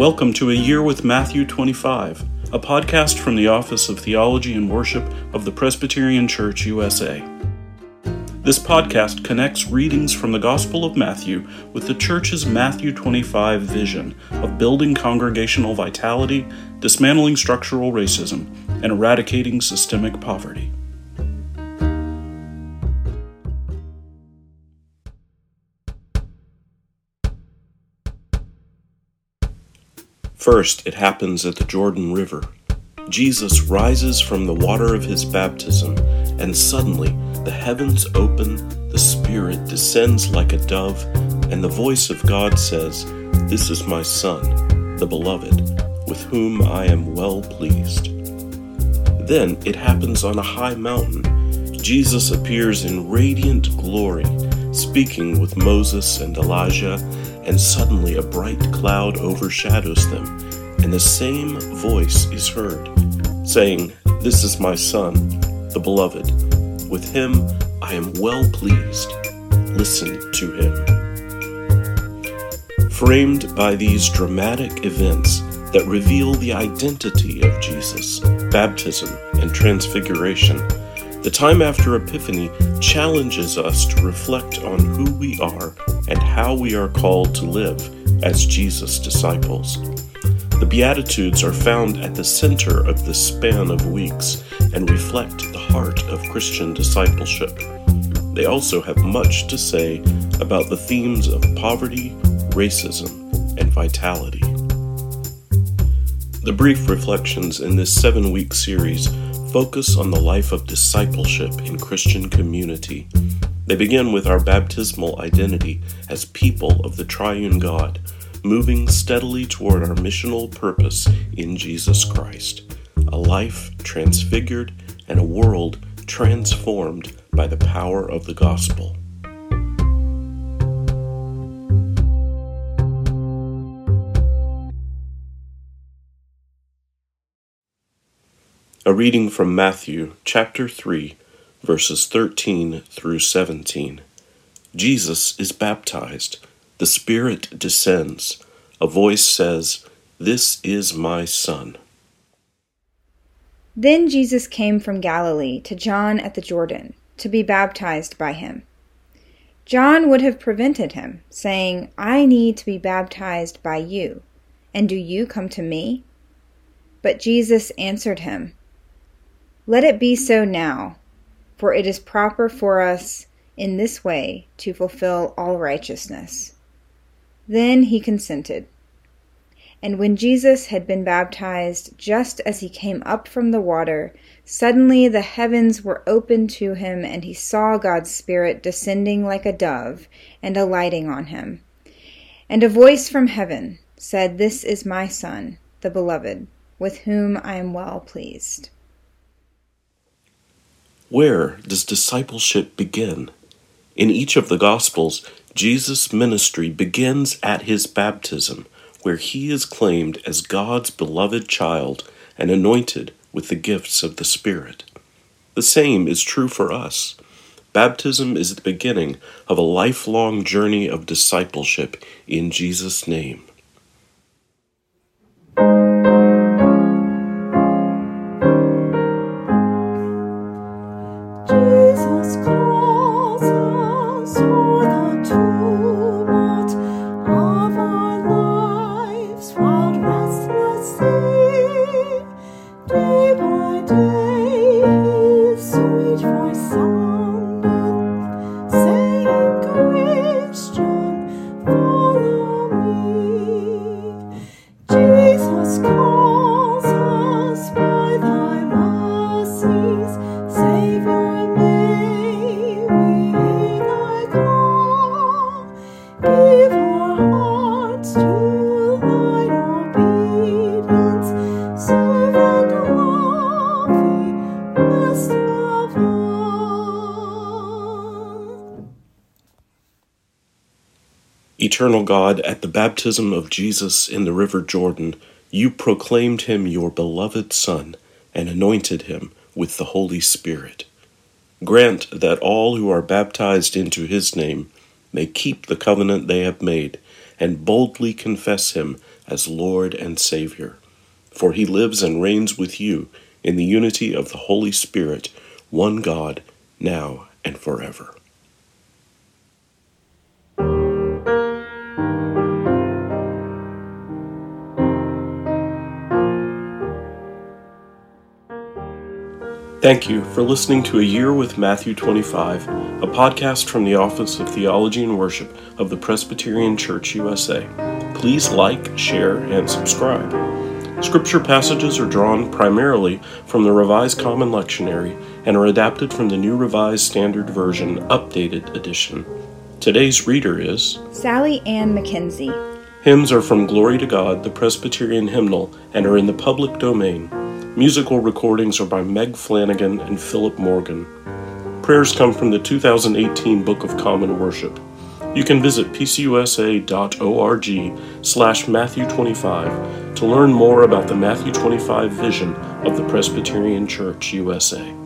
Welcome to A Year with Matthew 25, a podcast from the Office of Theology and Worship of the Presbyterian Church USA. This podcast connects readings from the Gospel of Matthew with the Church's Matthew 25 vision of building congregational vitality, dismantling structural racism, and eradicating systemic poverty. First, it happens at the Jordan River. Jesus rises from the water of his baptism, and suddenly the heavens open, the Spirit descends like a dove, and the voice of God says, This is my Son, the Beloved, with whom I am well pleased. Then it happens on a high mountain. Jesus appears in radiant glory, speaking with Moses and Elijah and suddenly a bright cloud overshadows them, and the same voice is heard, saying, This is my Son, the Beloved. With him I am well pleased. Listen to him. Framed by these dramatic events that reveal the identity of Jesus, baptism, and transfiguration, the time after Epiphany challenges us to reflect on who we are and how we are called to live as Jesus' disciples. The Beatitudes are found at the center of this span of weeks and reflect the heart of Christian discipleship. They also have much to say about the themes of poverty, racism, and vitality. The brief reflections in this seven week series focus on the life of discipleship in Christian community. They begin with our baptismal identity as people of the triune God, moving steadily toward our missional purpose in Jesus Christ a life transfigured and a world transformed by the power of the gospel. A reading from Matthew chapter 3, verses 13 through 17. Jesus is baptized. The Spirit descends. A voice says, This is my Son. Then Jesus came from Galilee to John at the Jordan to be baptized by him. John would have prevented him, saying, I need to be baptized by you, and do you come to me? But Jesus answered him, let it be so now, for it is proper for us in this way to fulfill all righteousness. Then he consented. And when Jesus had been baptized, just as he came up from the water, suddenly the heavens were opened to him, and he saw God's Spirit descending like a dove and alighting on him. And a voice from heaven said, This is my Son, the Beloved, with whom I am well pleased. Where does discipleship begin? In each of the Gospels, Jesus' ministry begins at his baptism, where he is claimed as God's beloved child and anointed with the gifts of the Spirit. The same is true for us. Baptism is the beginning of a lifelong journey of discipleship in Jesus' name. Eternal God, at the baptism of Jesus in the river Jordan, you proclaimed him your beloved Son and anointed him with the Holy Spirit. Grant that all who are baptized into his name may keep the covenant they have made and boldly confess him as Lord and Savior. For he lives and reigns with you in the unity of the Holy Spirit, one God, now and forever. Thank you for listening to A Year with Matthew 25, a podcast from the Office of Theology and Worship of the Presbyterian Church USA. Please like, share, and subscribe. Scripture passages are drawn primarily from the Revised Common Lectionary and are adapted from the New Revised Standard Version Updated Edition. Today's reader is Sally Ann McKinsey. Hymns are from Glory to God, the Presbyterian hymnal, and are in the public domain. Musical recordings are by Meg Flannagan and Phillip Morgan. Prayers come from the 2018 Book of Common Worship. You can visit pcusa.org slash Matthew 25 to learn more about the Matthew 25 vision of the Presbyterian Church USA.